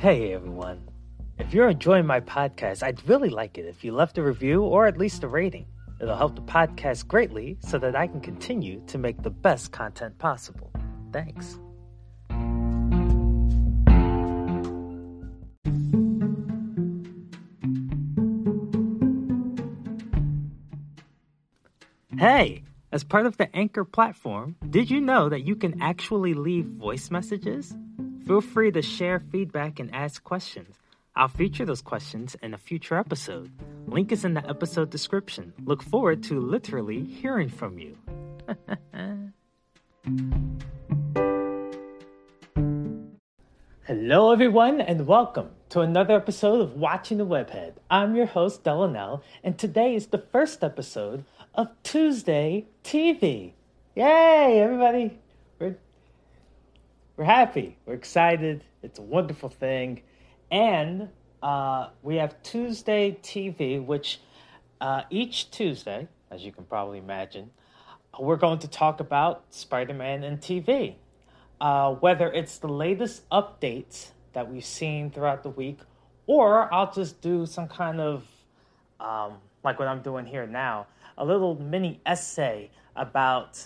Hey everyone. If you're enjoying my podcast, I'd really like it if you left a review or at least a rating. It'll help the podcast greatly so that I can continue to make the best content possible. Thanks. Hey, as part of the Anchor platform, did you know that you can actually leave voice messages? Feel free to share feedback and ask questions. I'll feature those questions in a future episode. Link is in the episode description. Look forward to literally hearing from you. Hello, everyone, and welcome to another episode of Watching the Webhead. I'm your host, Delanel, and today is the first episode of Tuesday TV. Yay, everybody! We're, happy, we're excited, it's a wonderful thing. And uh, we have Tuesday TV, which uh, each Tuesday, as you can probably imagine, we're going to talk about Spider Man and TV. Uh, whether it's the latest updates that we've seen throughout the week, or I'll just do some kind of, um, like what I'm doing here now, a little mini essay about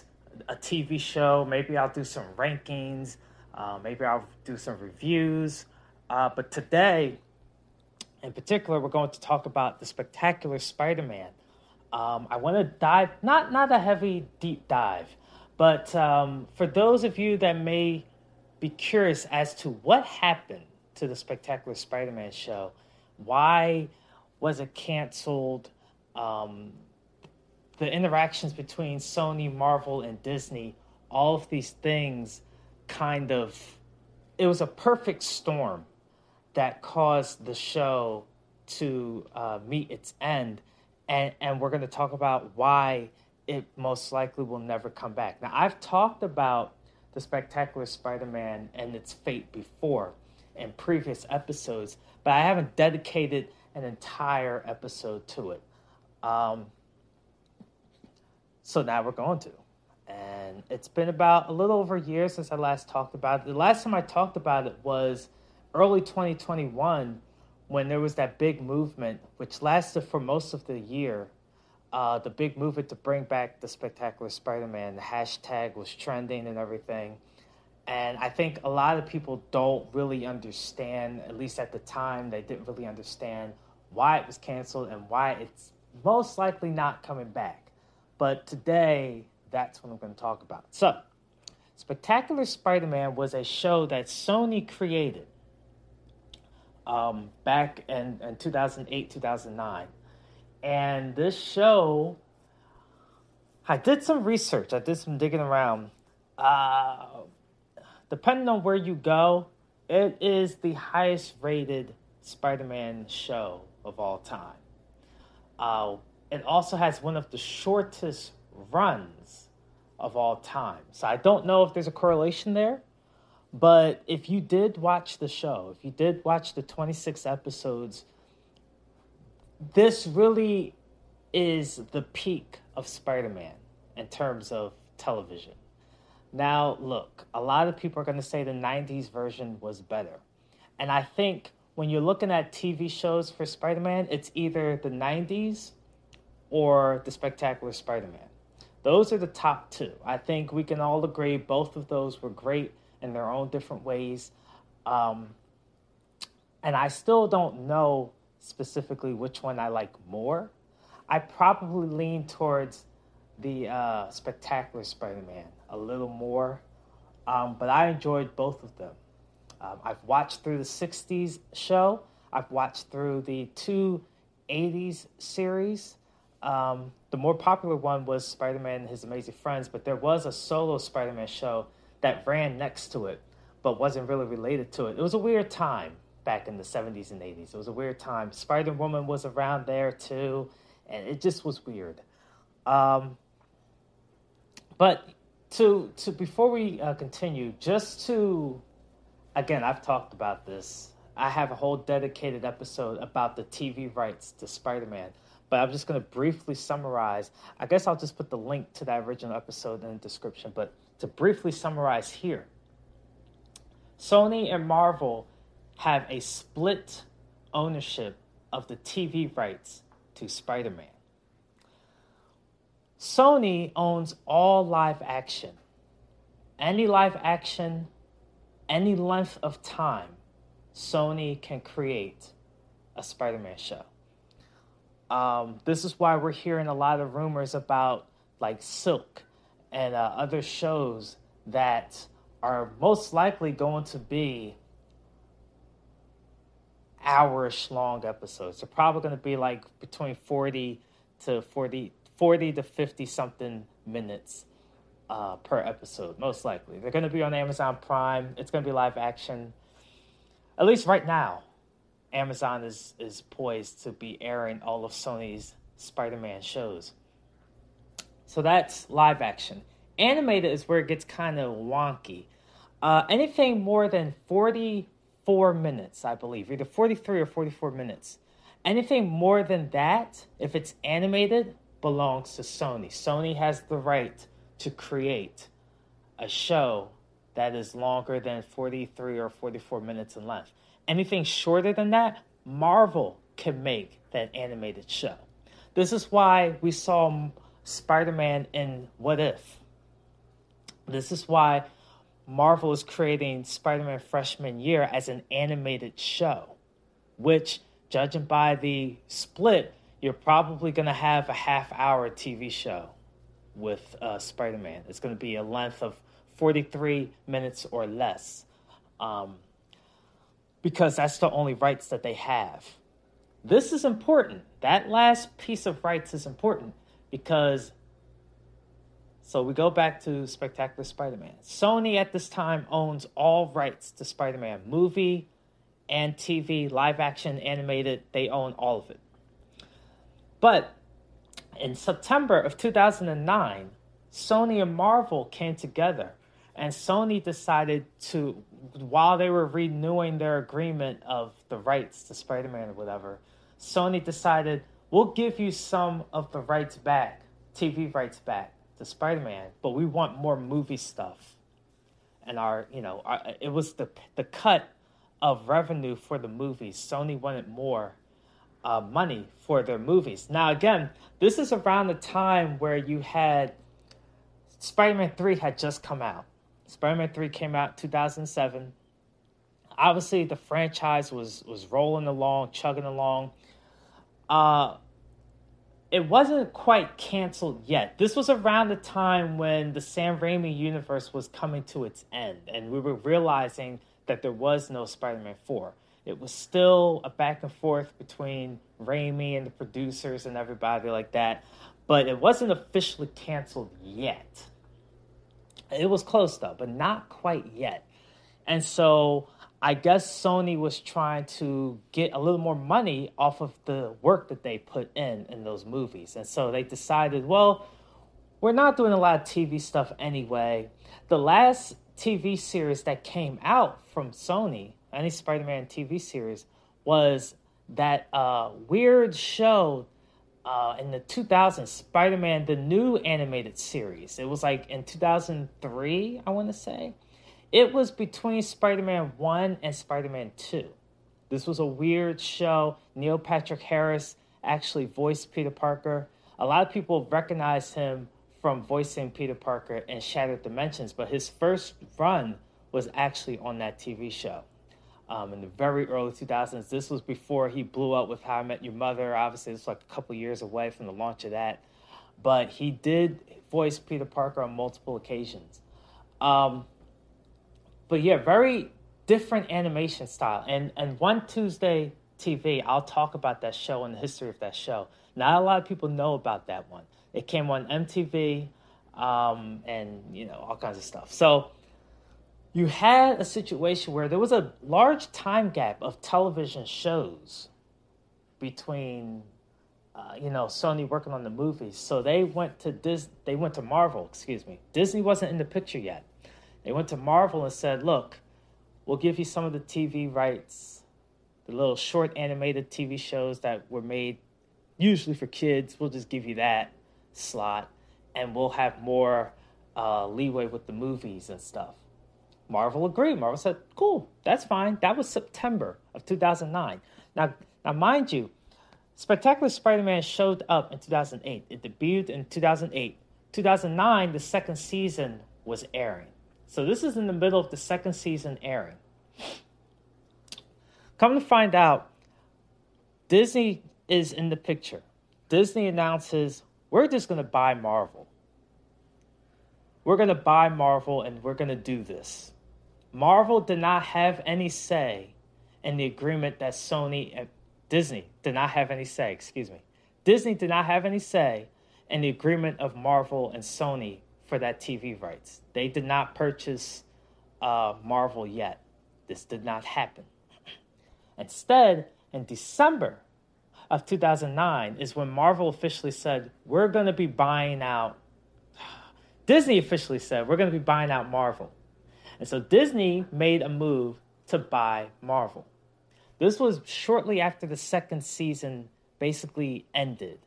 a TV show. Maybe I'll do some rankings, uh, maybe I'll do some reviews. Uh, but today, in particular, we're going to talk about the spectacular Spider-Man. Um, I want to dive not not a heavy deep dive, but um, for those of you that may be curious as to what happened to the spectacular Spider-Man show, why was it canceled? Um, the interactions between Sony, Marvel, and Disney, all of these things kind of it was a perfect storm that caused the show to uh, meet its end, and and we're going to talk about why it most likely will never come back. Now, I've talked about the Spectacular Spider-Man and its fate before in previous episodes, but I haven't dedicated an entire episode to it. Um, so now we're going to. And it's been about a little over a year since I last talked about it. The last time I talked about it was early 2021 when there was that big movement, which lasted for most of the year. Uh, the big movement to bring back the Spectacular Spider Man. The hashtag was trending and everything. And I think a lot of people don't really understand, at least at the time, they didn't really understand why it was canceled and why it's most likely not coming back. But today, that's what I'm going to talk about. So, Spectacular Spider Man was a show that Sony created um, back in, in 2008, 2009. And this show, I did some research, I did some digging around. Uh, depending on where you go, it is the highest rated Spider Man show of all time. Uh, it also has one of the shortest runs of all time. So I don't know if there's a correlation there, but if you did watch the show, if you did watch the 26 episodes, this really is the peak of Spider Man in terms of television. Now, look, a lot of people are going to say the 90s version was better. And I think when you're looking at TV shows for Spider Man, it's either the 90s or The Spectacular Spider Man. Those are the top two. I think we can all agree both of those were great in their own different ways. Um, and I still don't know specifically which one I like more. I probably lean towards the uh, Spectacular Spider Man a little more, um, but I enjoyed both of them. Um, I've watched through the 60s show, I've watched through the two 80s series. Um, the more popular one was Spider Man and His Amazing Friends, but there was a solo Spider Man show that ran next to it, but wasn't really related to it. It was a weird time back in the 70s and 80s. It was a weird time. Spider Woman was around there too, and it just was weird. Um, but to to before we uh, continue, just to again, I've talked about this. I have a whole dedicated episode about the TV rights to Spider Man but I'm just going to briefly summarize. I guess I'll just put the link to that original episode in the description, but to briefly summarize here Sony and Marvel have a split ownership of the TV rights to Spider Man. Sony owns all live action. Any live action, any length of time, Sony can create a Spider Man show. Um, this is why we're hearing a lot of rumors about like Silk and uh, other shows that are most likely going to be hourish long episodes. They're probably going to be like between 40 to 40, 40 to 50 something minutes uh, per episode, most likely. They're going to be on Amazon Prime. It's going to be live action. At least right now, Amazon is, is poised to be airing all of Sony's Spider Man shows. So that's live action. Animated is where it gets kind of wonky. Uh, anything more than 44 minutes, I believe, either 43 or 44 minutes. Anything more than that, if it's animated, belongs to Sony. Sony has the right to create a show that is longer than 43 or 44 minutes in length. Anything shorter than that, Marvel can make that animated show. This is why we saw Spider Man in What If. This is why Marvel is creating Spider Man Freshman Year as an animated show, which, judging by the split, you're probably going to have a half hour TV show with uh, Spider Man. It's going to be a length of 43 minutes or less um, because that's the only rights that they have. This is important. That last piece of rights is important because so we go back to Spectacular Spider Man. Sony at this time owns all rights to Spider Man movie and TV, live action, animated. They own all of it. But in September of 2009, Sony and Marvel came together, and Sony decided to, while they were renewing their agreement of the rights to Spider Man or whatever, Sony decided, we'll give you some of the rights back, TV rights back to Spider-Man, but we want more movie stuff. And our, you know, our, it was the the cut of revenue for the movies. Sony wanted more uh, money for their movies. Now, again, this is around the time where you had Spider-Man Three had just come out. Spider-Man Three came out 2007. Obviously, the franchise was was rolling along, chugging along. Uh, it wasn't quite canceled yet. This was around the time when the Sam Raimi universe was coming to its end, and we were realizing that there was no Spider Man 4. It was still a back and forth between Raimi and the producers and everybody like that, but it wasn't officially canceled yet. It was close though, but not quite yet. And so I guess Sony was trying to get a little more money off of the work that they put in in those movies. And so they decided, well, we're not doing a lot of TV stuff anyway. The last TV series that came out from Sony, any Spider Man TV series, was that uh, weird show uh, in the 2000s, Spider Man, the new animated series. It was like in 2003, I want to say. It was between Spider Man 1 and Spider Man 2. This was a weird show. Neil Patrick Harris actually voiced Peter Parker. A lot of people recognize him from voicing Peter Parker in Shattered Dimensions, but his first run was actually on that TV show. Um, in the very early 2000s. This was before he blew up with How I Met Your Mother. Obviously, it's like a couple years away from the launch of that. But he did voice Peter Parker on multiple occasions. Um, but yeah, very different animation style. And and one Tuesday TV, I'll talk about that show and the history of that show. Not a lot of people know about that one. It came on MTV, um, and you know all kinds of stuff. So you had a situation where there was a large time gap of television shows between uh, you know Sony working on the movies. So they went to Dis- they went to Marvel, excuse me. Disney wasn't in the picture yet. They went to Marvel and said, look, we'll give you some of the TV rights, the little short animated TV shows that were made usually for kids. We'll just give you that slot and we'll have more uh, leeway with the movies and stuff. Marvel agreed. Marvel said, cool, that's fine. That was September of 2009. Now, now mind you, Spectacular Spider Man showed up in 2008. It debuted in 2008. 2009, the second season was airing. So this is in the middle of the second season airing. Come to find out, Disney is in the picture. Disney announces, we're just going to buy Marvel. We're going to buy Marvel and we're going to do this. Marvel did not have any say in the agreement that Sony and Disney did not have any say, excuse me. Disney did not have any say in the agreement of Marvel and Sony for that TV rights. They did not purchase uh, Marvel yet. This did not happen. Instead, in December of 2009 is when Marvel officially said, We're going to be buying out. Disney officially said, We're going to be buying out Marvel. And so Disney made a move to buy Marvel. This was shortly after the second season basically ended.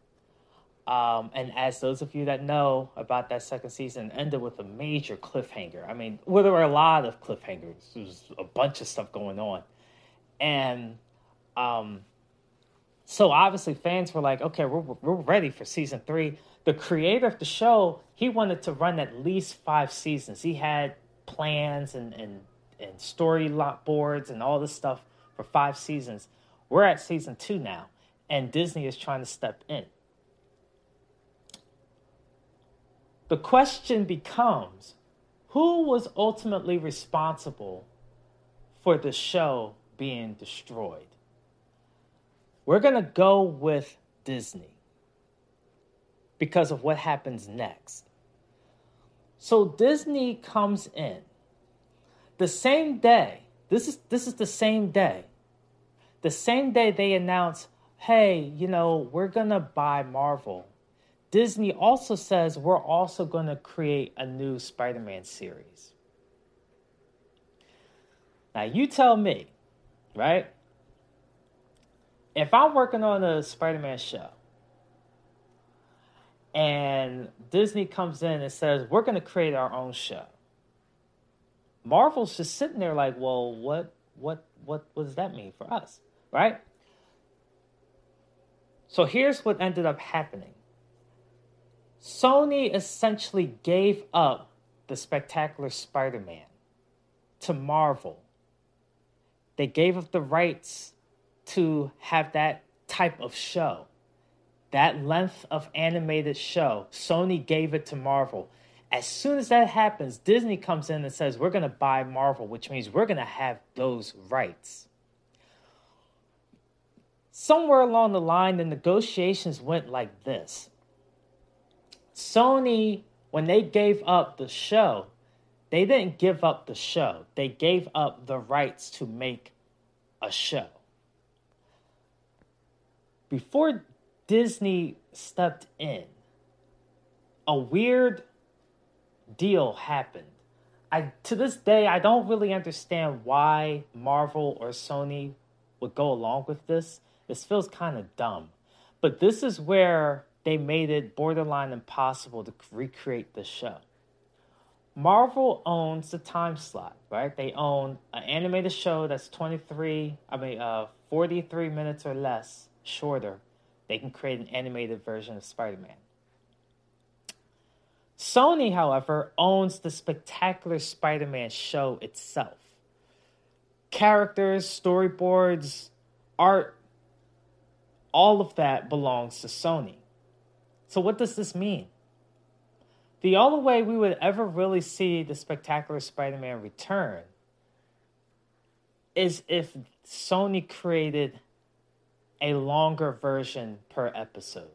Um, and as those of you that know about that second season, ended with a major cliffhanger. I mean, well, there were a lot of cliffhangers. There was a bunch of stuff going on, and um, so obviously fans were like, "Okay, we're we're ready for season three. The creator of the show, he wanted to run at least five seasons. He had plans and and and story lot boards and all this stuff for five seasons. We're at season two now, and Disney is trying to step in. The question becomes who was ultimately responsible for the show being destroyed? We're going to go with Disney because of what happens next. So Disney comes in the same day. This is this is the same day. The same day they announce, "Hey, you know, we're going to buy Marvel." Disney also says we're also going to create a new Spider-Man series. Now you tell me, right? If I'm working on a Spider-Man show and Disney comes in and says, we're going to create our own show. Marvel's just sitting there like, well, what, what, what, what does that mean for us, right? So here's what ended up happening. Sony essentially gave up the Spectacular Spider Man to Marvel. They gave up the rights to have that type of show. That length of animated show, Sony gave it to Marvel. As soon as that happens, Disney comes in and says, We're going to buy Marvel, which means we're going to have those rights. Somewhere along the line, the negotiations went like this Sony, when they gave up the show, they didn't give up the show, they gave up the rights to make a show. Before Disney stepped in, a weird deal happened. I to this day I don't really understand why Marvel or Sony would go along with this. This feels kind of dumb. But this is where they made it borderline impossible to recreate the show. Marvel owns the time slot, right? They own an animated show that's 23, I mean, uh, 43 minutes or less shorter they can create an animated version of Spider Man. Sony, however, owns the spectacular Spider Man show itself. Characters, storyboards, art, all of that belongs to Sony. So, what does this mean? The only way we would ever really see the spectacular Spider Man return is if Sony created a longer version per episode.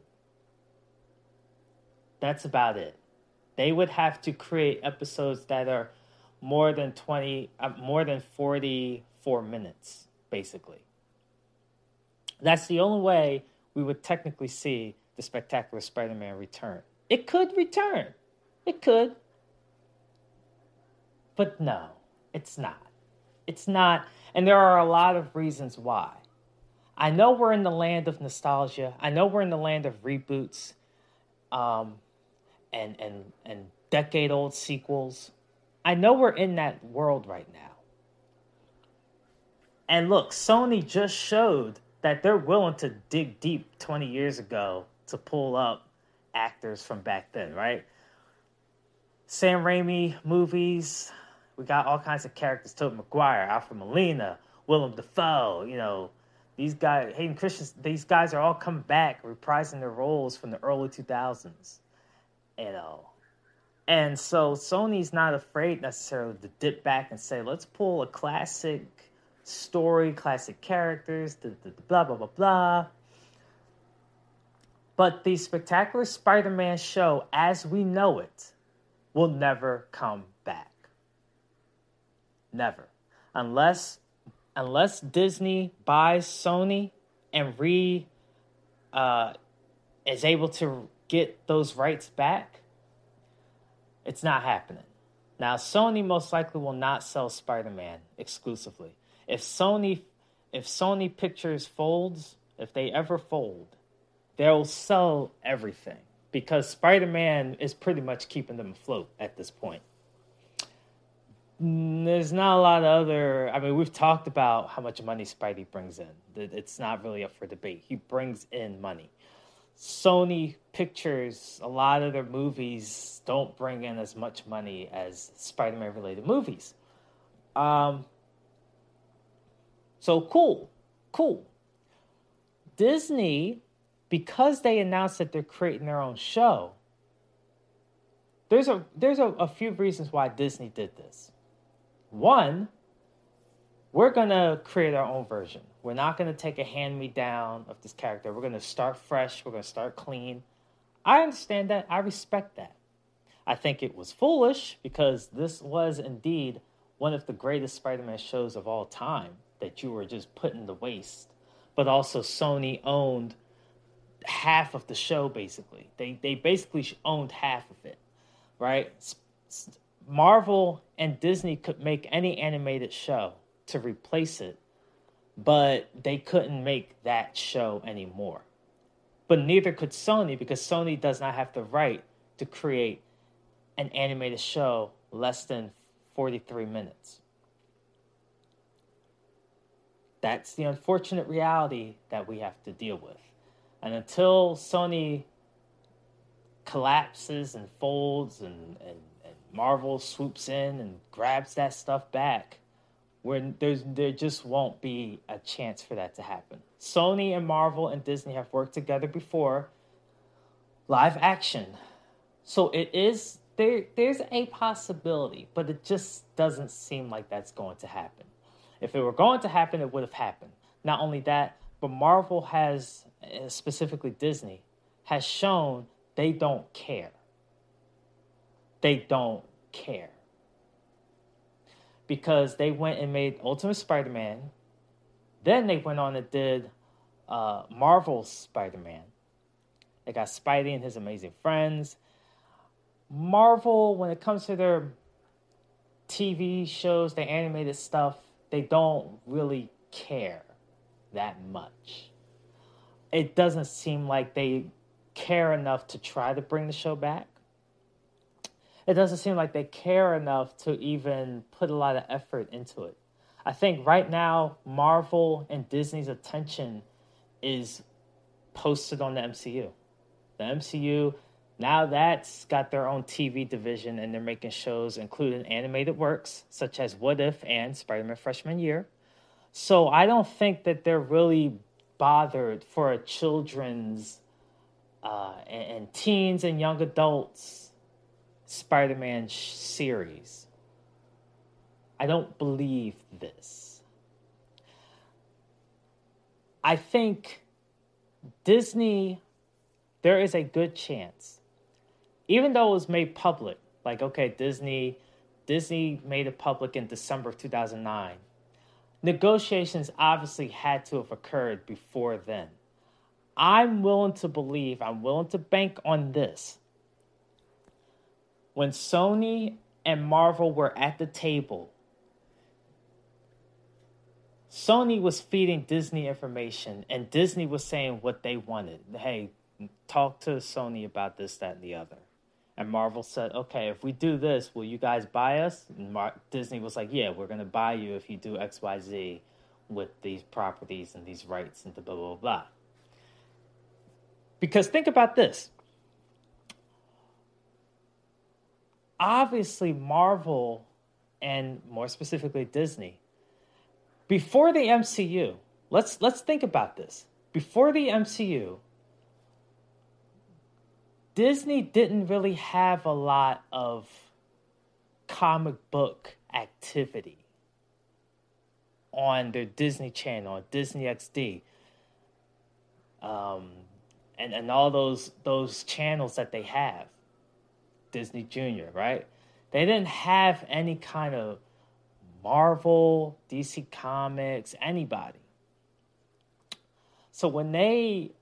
That's about it. They would have to create episodes that are more than 20 uh, more than 44 minutes basically. That's the only way we would technically see the spectacular Spider-Man return. It could return. It could. But no, it's not. It's not, and there are a lot of reasons why. I know we're in the land of nostalgia. I know we're in the land of reboots, um, and and and decade old sequels. I know we're in that world right now. And look, Sony just showed that they're willing to dig deep 20 years ago to pull up actors from back then, right? Sam Raimi movies, we got all kinds of characters: Tobey Maguire, Alfred Molina, Willem Dafoe. You know, these guys, Hayden Christensen. These guys are all coming back, reprising their roles from the early 2000s. You know, and so Sony's not afraid necessarily to dip back and say, let's pull a classic story, classic characters, blah, blah, blah, blah. But the Spectacular Spider Man show, as we know it, will never come back. Never. Unless unless Disney buys Sony and re uh, is able to get those rights back, it's not happening. Now, Sony most likely will not sell Spider-Man exclusively. If Sony if Sony Pictures folds, if they ever fold, they'll sell everything because Spider-Man is pretty much keeping them afloat at this point. There's not a lot of other. I mean, we've talked about how much money Spidey brings in. It's not really up for debate. He brings in money. Sony Pictures, a lot of their movies don't bring in as much money as Spider Man related movies. Um, so cool, cool. Disney, because they announced that they're creating their own show, there's a there's a, a few reasons why Disney did this. One, we're gonna create our own version. We're not to take a hand me down of this character. We're to start fresh. We're to start clean. I understand that. I respect that. I think it was foolish because this was indeed one of the greatest Spider Man shows of all time that you were just putting to waste. But also, Sony owned half of the show basically. They, they basically owned half of it, right? Marvel and Disney could make any animated show to replace it but they couldn't make that show anymore. But neither could Sony because Sony does not have the right to create an animated show less than 43 minutes. That's the unfortunate reality that we have to deal with. And until Sony collapses and folds and, and, Marvel swoops in and grabs that stuff back, where there's there just won't be a chance for that to happen. Sony and Marvel and Disney have worked together before. Live action. So it is there there's a possibility, but it just doesn't seem like that's going to happen. If it were going to happen, it would have happened. Not only that, but Marvel has uh, specifically Disney has shown they don't care. They don't care because they went and made Ultimate Spider Man. Then they went on and did uh, Marvel's Spider Man. They got Spidey and his amazing friends. Marvel, when it comes to their TV shows, their animated stuff, they don't really care that much. It doesn't seem like they care enough to try to bring the show back it doesn't seem like they care enough to even put a lot of effort into it. I think right now, Marvel and Disney's attention is posted on the MCU. The MCU, now that's got their own TV division and they're making shows, including animated works such as What If and Spider Man Freshman Year. So I don't think that they're really bothered for a children's uh, and, and teens and young adults Spider Man series. I don't believe this. I think Disney, there is a good chance, even though it was made public, like, okay, Disney. Disney made it public in December of 2009. Negotiations obviously had to have occurred before then. I'm willing to believe, I'm willing to bank on this when Sony and Marvel were at the table, Sony was feeding Disney information, and Disney was saying what they wanted. Hey, talk to Sony about this, that, and the other. And Marvel said, okay, if we do this, will you guys buy us? And Mar- Disney was like, yeah, we're going to buy you if you do XYZ with these properties and these rights and the blah, blah, blah. Because think about this. Obviously, Marvel and more specifically Disney, before the MCU, let's let's think about this. Before the MCU, Disney didn't really have a lot of comic book activity on their Disney Channel, Disney XD, um, and and all those those channels that they have, Disney Junior, right? They didn't have any kind of Marvel, DC Comics, anybody. So when they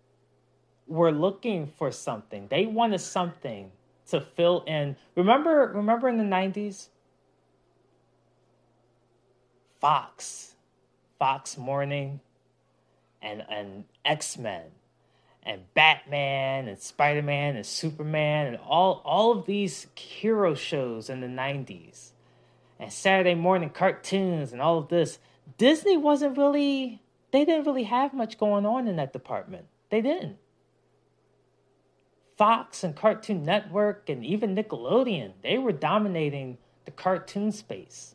were looking for something, they wanted something to fill in. Remember, remember in the '90s, Fox, Fox Morning, and and X Men, and Batman, and Spider Man, and Superman, and all all of these hero shows in the '90s, and Saturday morning cartoons, and all of this. Disney wasn't really. They didn't really have much going on in that department. They didn't. Fox and Cartoon Network and even Nickelodeon, they were dominating the cartoon space.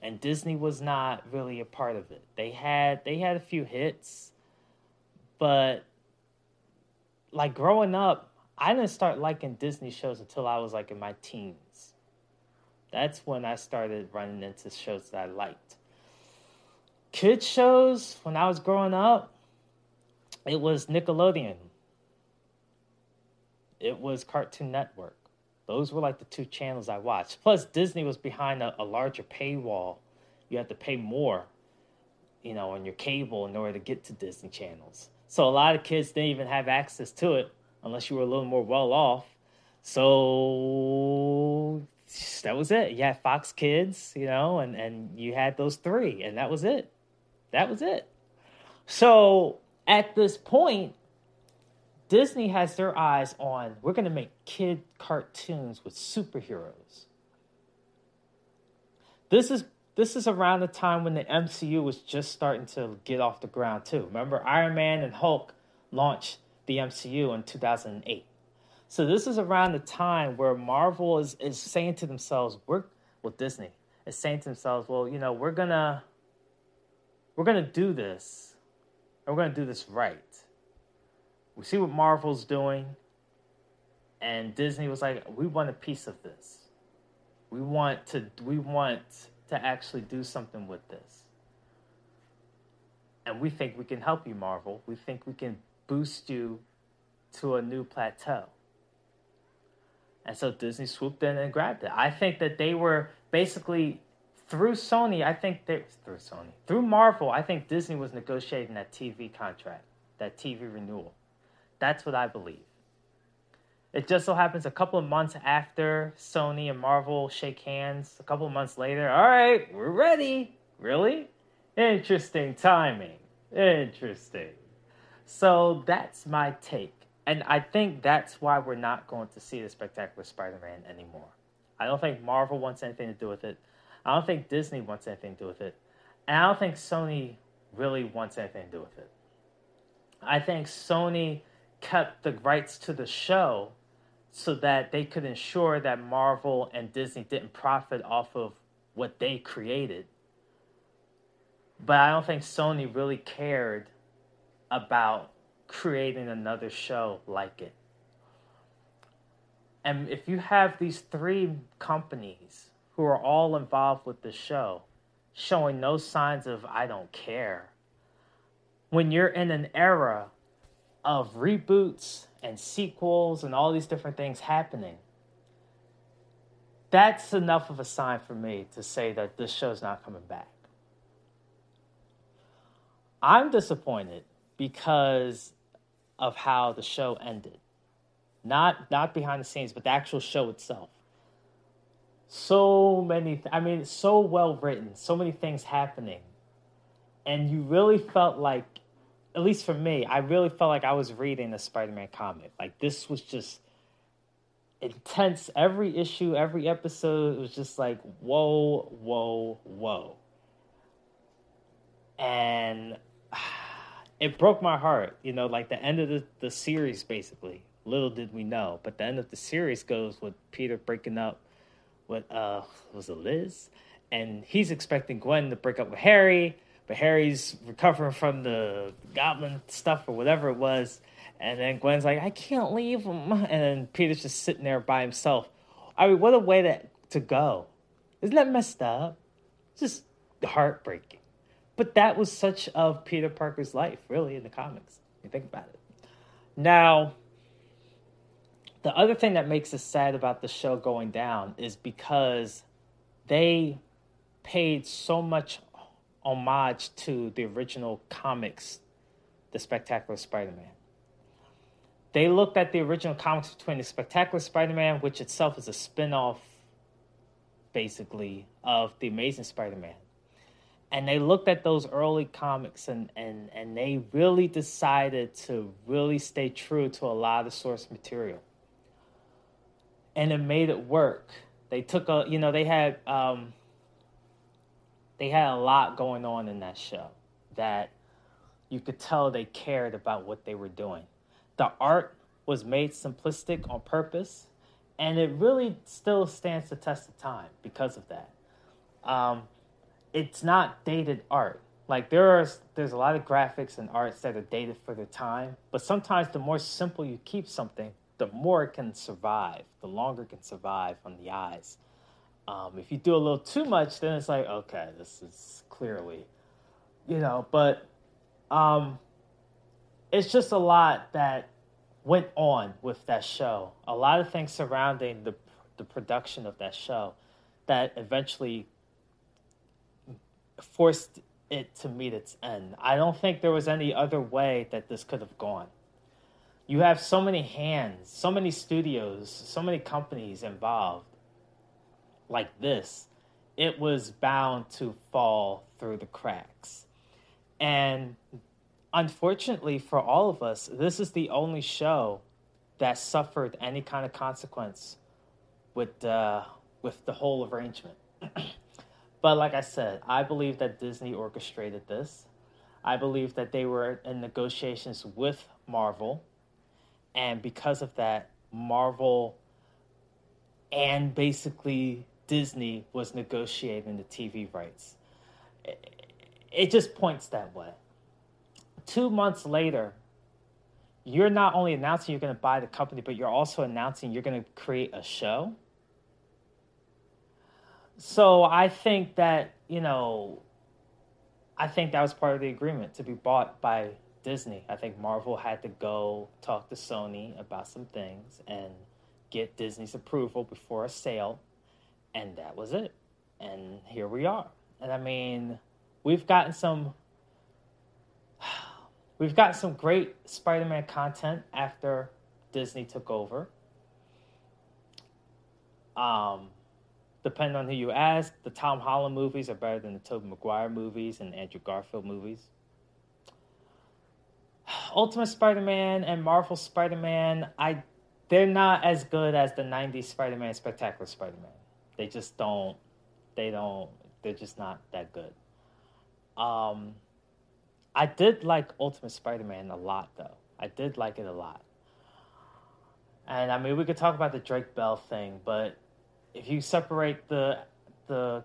And Disney was not really a part of it. They had they had a few hits, but like growing up, I didn't start liking Disney shows until I was like in my teens. That's when I started running into shows that I liked. Kids shows when I was growing up, it was Nickelodeon it was Cartoon Network. Those were like the two channels I watched. Plus, Disney was behind a, a larger paywall. You had to pay more, you know, on your cable in order to get to Disney channels. So a lot of kids didn't even have access to it unless you were a little more well off. So that was it. You had Fox Kids, you know, and, and you had those three, and that was it. That was it. So at this point, Disney has their eyes on we're going to make kid cartoons with superheroes. This is this is around the time when the MCU was just starting to get off the ground too. Remember Iron Man and Hulk launched the MCU in 2008. So this is around the time where Marvel is is saying to themselves, we're well Disney is saying to themselves, well, you know, we're to we're to do this. And we're to do this right we see what Marvel's doing, and Disney was like, we want a piece of this. We want to we want to actually do something with this. And we think we can help you, Marvel. We think we can boost you to a new plateau. And so Disney swooped in and grabbed it. I think that they were basically through Sony, I think they through Sony. Through Marvel, I think Disney was negotiating that TV contract, that TV renewal. That's what I believe. It just so happens a couple of months after Sony and Marvel shake hands, a couple of months later, all right, we're ready. Really? Interesting timing. Interesting. So that's my take. And I think that's why we're not going to see the Spectacular Spider Man anymore. I don't think Marvel wants anything to do with it. I don't think Disney wants anything to do with it. And I don't think Sony really wants anything to do with it. I think Sony kept the rights to the show so that they could ensure that Marvel and Disney didn't profit off of what they created. But I don't think Sony really cared about creating another show like it. And if you have these three companies who are all involved with the show showing no signs of I don't care, when you're in an era of reboots and sequels and all these different things happening, that's enough of a sign for me to say that this show's not coming back. I'm disappointed because of how the show ended. Not not behind the scenes, but the actual show itself. So many th- I mean, so well written, so many things happening. And you really felt like at least for me, I really felt like I was reading a Spider-Man comic. Like this was just intense. Every issue, every episode it was just like, whoa, whoa, whoa. And it broke my heart, you know, like the end of the, the series, basically. Little did we know. But the end of the series goes with Peter breaking up with, uh, was it Liz? And he's expecting Gwen to break up with Harry, but Harry's recovering from the goblin stuff or whatever it was. And then Gwen's like, I can't leave him. And then Peter's just sitting there by himself. I mean, what a way to, to go. Isn't that messed up? Just heartbreaking. But that was such of Peter Parker's life, really, in the comics. You think about it. Now, the other thing that makes us sad about the show going down is because they paid so much homage to the original comics, The Spectacular Spider Man they looked at the original comics between the Spectacular Spider-Man, which itself is a spin-off, basically, of the Amazing Spider-Man. And they looked at those early comics and, and, and they really decided to really stay true to a lot of source material. And it made it work. They took a you know, they had um, they had a lot going on in that show that you could tell they cared about what they were doing the art was made simplistic on purpose, and it really still stands the test of time because of that. Um, it's not dated art. Like there are, there's a lot of graphics and arts that are dated for their time, but sometimes the more simple you keep something, the more it can survive, the longer it can survive on the eyes. Um, if you do a little too much, then it's like, okay, this is clearly, you know, but um, it's just a lot that went on with that show. A lot of things surrounding the the production of that show that eventually forced it to meet its end. I don't think there was any other way that this could have gone. You have so many hands, so many studios, so many companies involved like this. It was bound to fall through the cracks. And unfortunately for all of us, this is the only show that suffered any kind of consequence with uh, with the whole arrangement. but like I said, I believe that Disney orchestrated this. I believe that they were in negotiations with Marvel, and because of that, Marvel and basically Disney was negotiating the TV rights. It just points that way two months later, you're not only announcing you're going to buy the company, but you're also announcing you're going to create a show. So I think that, you know, I think that was part of the agreement to be bought by Disney. I think Marvel had to go talk to Sony about some things and get Disney's approval before a sale. And that was it. And here we are. And I mean, we've gotten some We've got some great Spider Man content after Disney took over. Um, depending on who you ask, the Tom Holland movies are better than the Tobey Maguire movies and Andrew Garfield movies. Ultimate Spider-Man and Marvel Spider-Man, I they're not as good as the 90s Spider-Man Spectacular Spider-Man. They just don't they don't they're just not that good. Um I did like Ultimate Spider-Man a lot, though. I did like it a lot. And I mean, we could talk about the Drake Bell thing, but if you separate the the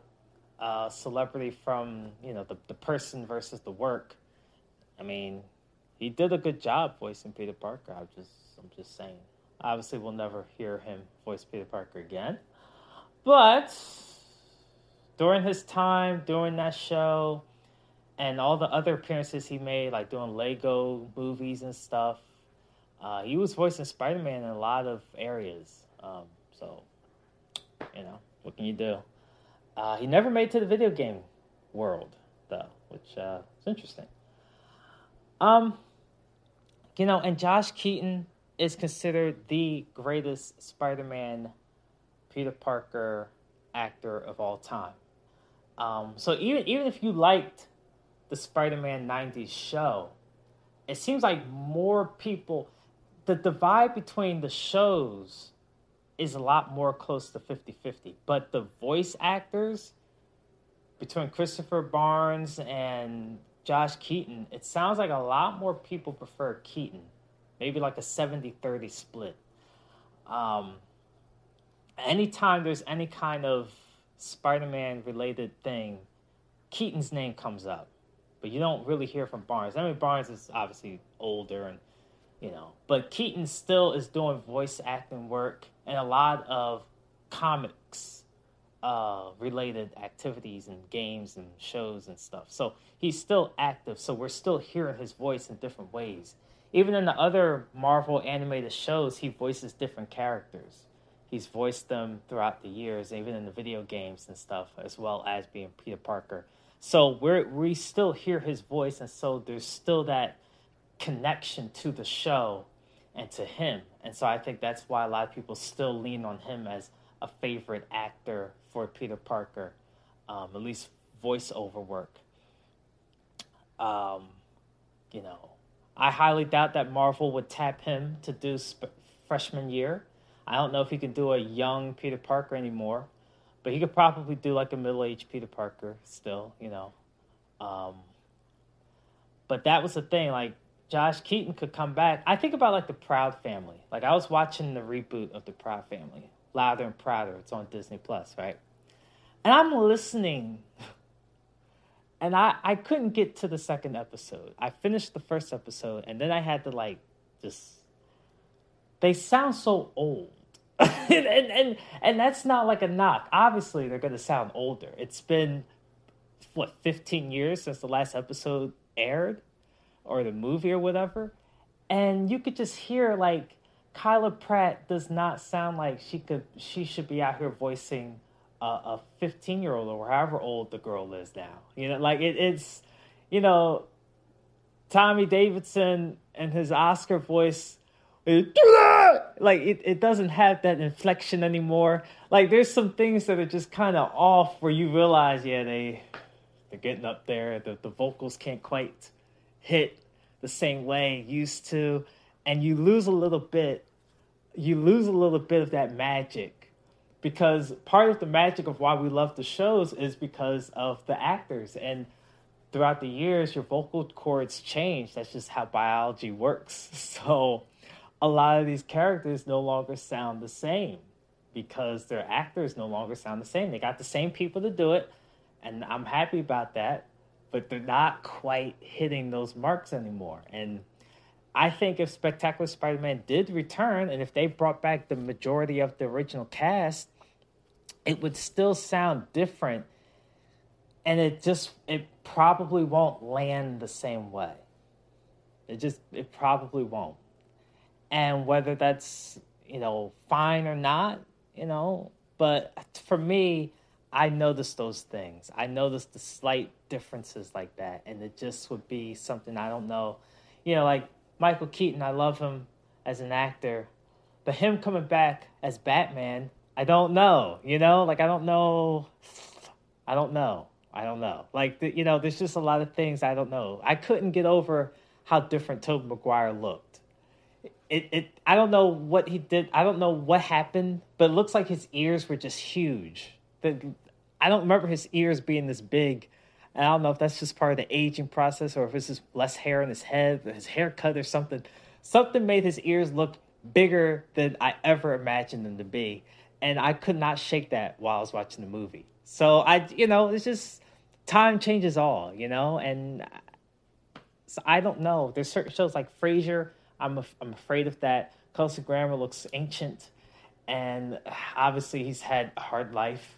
uh, celebrity from you know the the person versus the work, I mean, he did a good job voicing Peter Parker. I'm just I'm just saying. Obviously, we'll never hear him voice Peter Parker again, but during his time during that show and all the other appearances he made, like doing Lego movies and stuff. Uh, he was voicing Spider Man in a lot of areas. Um, so, you know, what can you do? Uh, he never made to the video game world, though, which uh, is interesting. Um, you know, and Josh Keaton is considered the greatest Spider Man Peter Parker actor of all time. Um, so even even if you liked the Spider-Man 90s show, it seems like more people the divide between the shows is a lot more close to 50-50. But the voice actors between Christopher Barnes and Josh Keaton, it sounds like a lot more people prefer Keaton. Maybe like a 70-30 split. Um, anytime there's any kind of Spider-Man related thing, Keaton's name comes up. But you don't really hear from Barnes. I mean Barnes is obviously older and you know, but Keaton still is doing voice acting work and a lot of comics uh, related activities and games and shows and stuff. So he's still active. So we're still hearing his voice in different ways. Even in the other Marvel animated shows, he voices different characters. He's voiced them throughout the years, even in the video games and stuff, as well as being Peter Parker. So we're we still hear his voice, and so there's still that connection to the show and to him. And so I think that's why a lot of people still lean on him as a favorite actor for Peter Parker, um, at least voiceover work. Um, you know, I highly doubt that Marvel would tap him to do sp- freshman year. I don't know if he could do a young Peter Parker anymore, but he could probably do like a middle aged Peter Parker still, you know. Um, but that was the thing, like Josh Keaton could come back. I think about like the Proud Family. Like I was watching the reboot of the Proud Family, Louder and Prouder. It's on Disney Plus, right? And I'm listening, and I I couldn't get to the second episode. I finished the first episode, and then I had to like just. They sound so old. and, and and and that's not like a knock. Obviously, they're to sound older. It's been what 15 years since the last episode aired or the movie or whatever. And you could just hear like Kyla Pratt does not sound like she could she should be out here voicing a 15 year old or however old the girl is now. You know, like it, it's you know Tommy Davidson and his Oscar voice Eh, like it, it doesn't have that inflection anymore. Like there's some things that are just kind of off where you realize, yeah, they they're getting up there. The the vocals can't quite hit the same way used to. And you lose a little bit you lose a little bit of that magic. Because part of the magic of why we love the shows is because of the actors. And throughout the years your vocal cords change. That's just how biology works. So a lot of these characters no longer sound the same because their actors no longer sound the same they got the same people to do it and i'm happy about that but they're not quite hitting those marks anymore. And I think if Spectacular Spider Man did return, and if they brought back the majority of the original cast, it would still sound different. And it just, it probably won't land the same way. It just, it probably won't. And whether that's, you know, fine or not, you know, but for me, I noticed those things. I noticed the slight differences like that, and it just would be something I don't know. You know, like Michael Keaton, I love him as an actor, but him coming back as Batman, I don't know. You know, like I don't know. I don't know. I don't know. Like you know, there's just a lot of things I don't know. I couldn't get over how different Tobey Maguire looked. It, it I don't know what he did. I don't know what happened, but it looks like his ears were just huge. The I don't remember his ears being this big. And I don't know if that's just part of the aging process or if it's just less hair on his head, or his haircut or something. Something made his ears look bigger than I ever imagined them to be. And I could not shake that while I was watching the movie. So I, you know, it's just time changes all, you know, and so I don't know. There's certain shows like Frasier. I'm af- I'm afraid of that. Kelsey Grammer looks ancient, and obviously he's had a hard life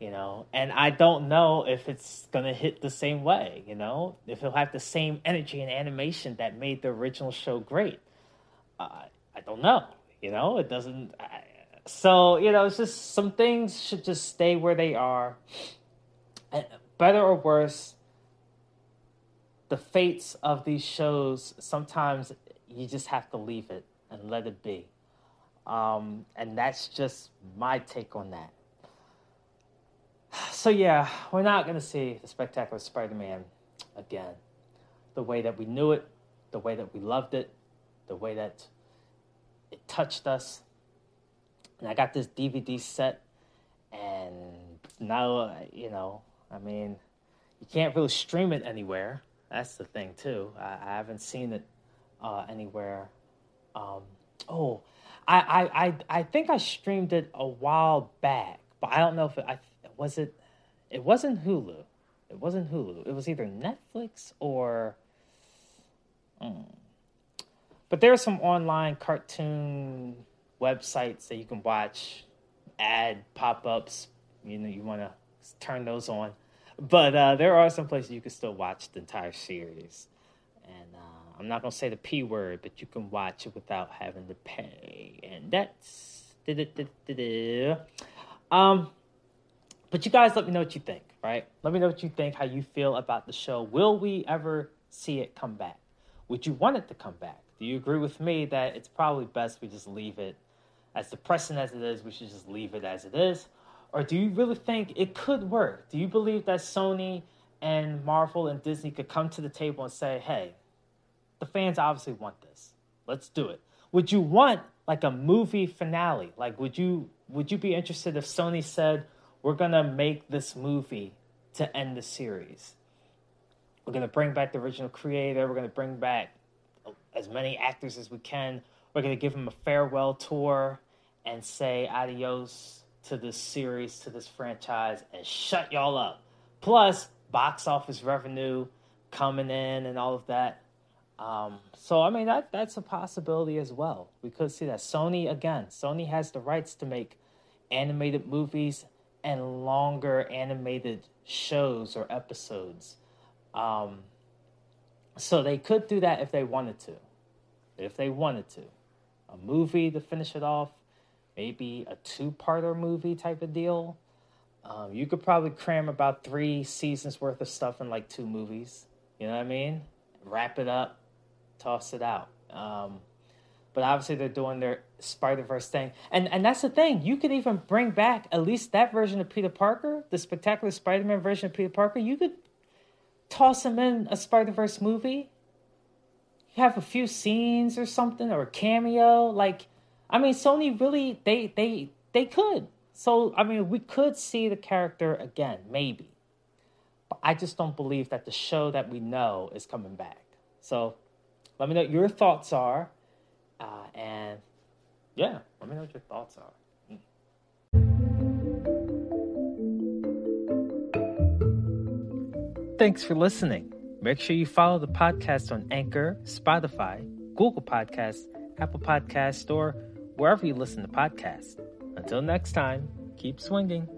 you know? And i don't know if it's gonna hit the same way you know? If he'll have the same energy and animation that made the original show great. Uh, i don't know you know? It doesn't I, so you know it's just some things should just stay where they are. And better or worse the fates of these shows sometimes you just have to leave it and let it be um, and that's just my take on that so yeah, we're not going to see the spectacular Spider-Man again, the way that we knew it, the way that we loved it, the way that it touched us. And I got this DVD set, and now, you know, I mean, you can't really stream it anywhere. That's the thing, too. I, I haven't seen it uh, anywhere. Um, oh, I, I, I, I think I streamed it a while back, but I don't know if it, I was it. It wasn't Hulu. It wasn't Hulu. It was either Netflix or. Hmm. But there are some online cartoon websites that you can watch, ad pop ups. You know, you want to turn those on. But uh, there are some places you can still watch the entire series. I'm not to say the P word, but you can watch it without having to pay. And that's. Um, but you guys let me know what you think, right? Let me know what you think, how you feel about the show. Will we ever see it come back? Would you want it to come back? Do you agree with me that it's probably best we just leave it as depressing as it is? We should just leave it as it is, or do you really think it could work? Do you believe that Sony and Marvel and Disney could come to the table and say, "Hey, the fans obviously want this. Let's do it." Would you want like a movie finale? Like, would you would you be interested if Sony said, "We're gonna make this movie to end the series"? We're gonna bring back the original creator. We're gonna bring back as many actors as we can. We're to give them a farewell tour and say adios to this series, to this franchise, and shut y'all up. Plus, box office revenue coming in and all of that. Um, so, I mean, that that's a possibility as well. We could see that. Sony, again, Sony has the rights to make animated movies and longer animated shows or episodes. Um, so they could do that if they wanted to if they wanted to. A movie to finish it off, maybe a two parter movie type of deal. Um, you could probably cram about three seasons worth of stuff in like two movies. You know what I mean? Wrap it up, toss it out. Um, but obviously they're doing their Spider Verse thing, and and that's the thing. You could even bring back at least that version of Peter Parker, the spectacular Spider Man version of Peter Parker. You could toss him in a Spider Verse movie have a few scenes or something or a cameo. Like, I mean, Sony really they they they could. So I mean, we could see the character again, maybe. But I just don't believe that the show that we know is coming back. So let me know what your thoughts are, uh, and yeah, let me know what your thoughts are. Thanks for listening. Make sure you follow the podcast on Anchor, Spotify, Google Podcasts, Apple Podcasts, or wherever you listen to podcasts. Until next time, keep swinging.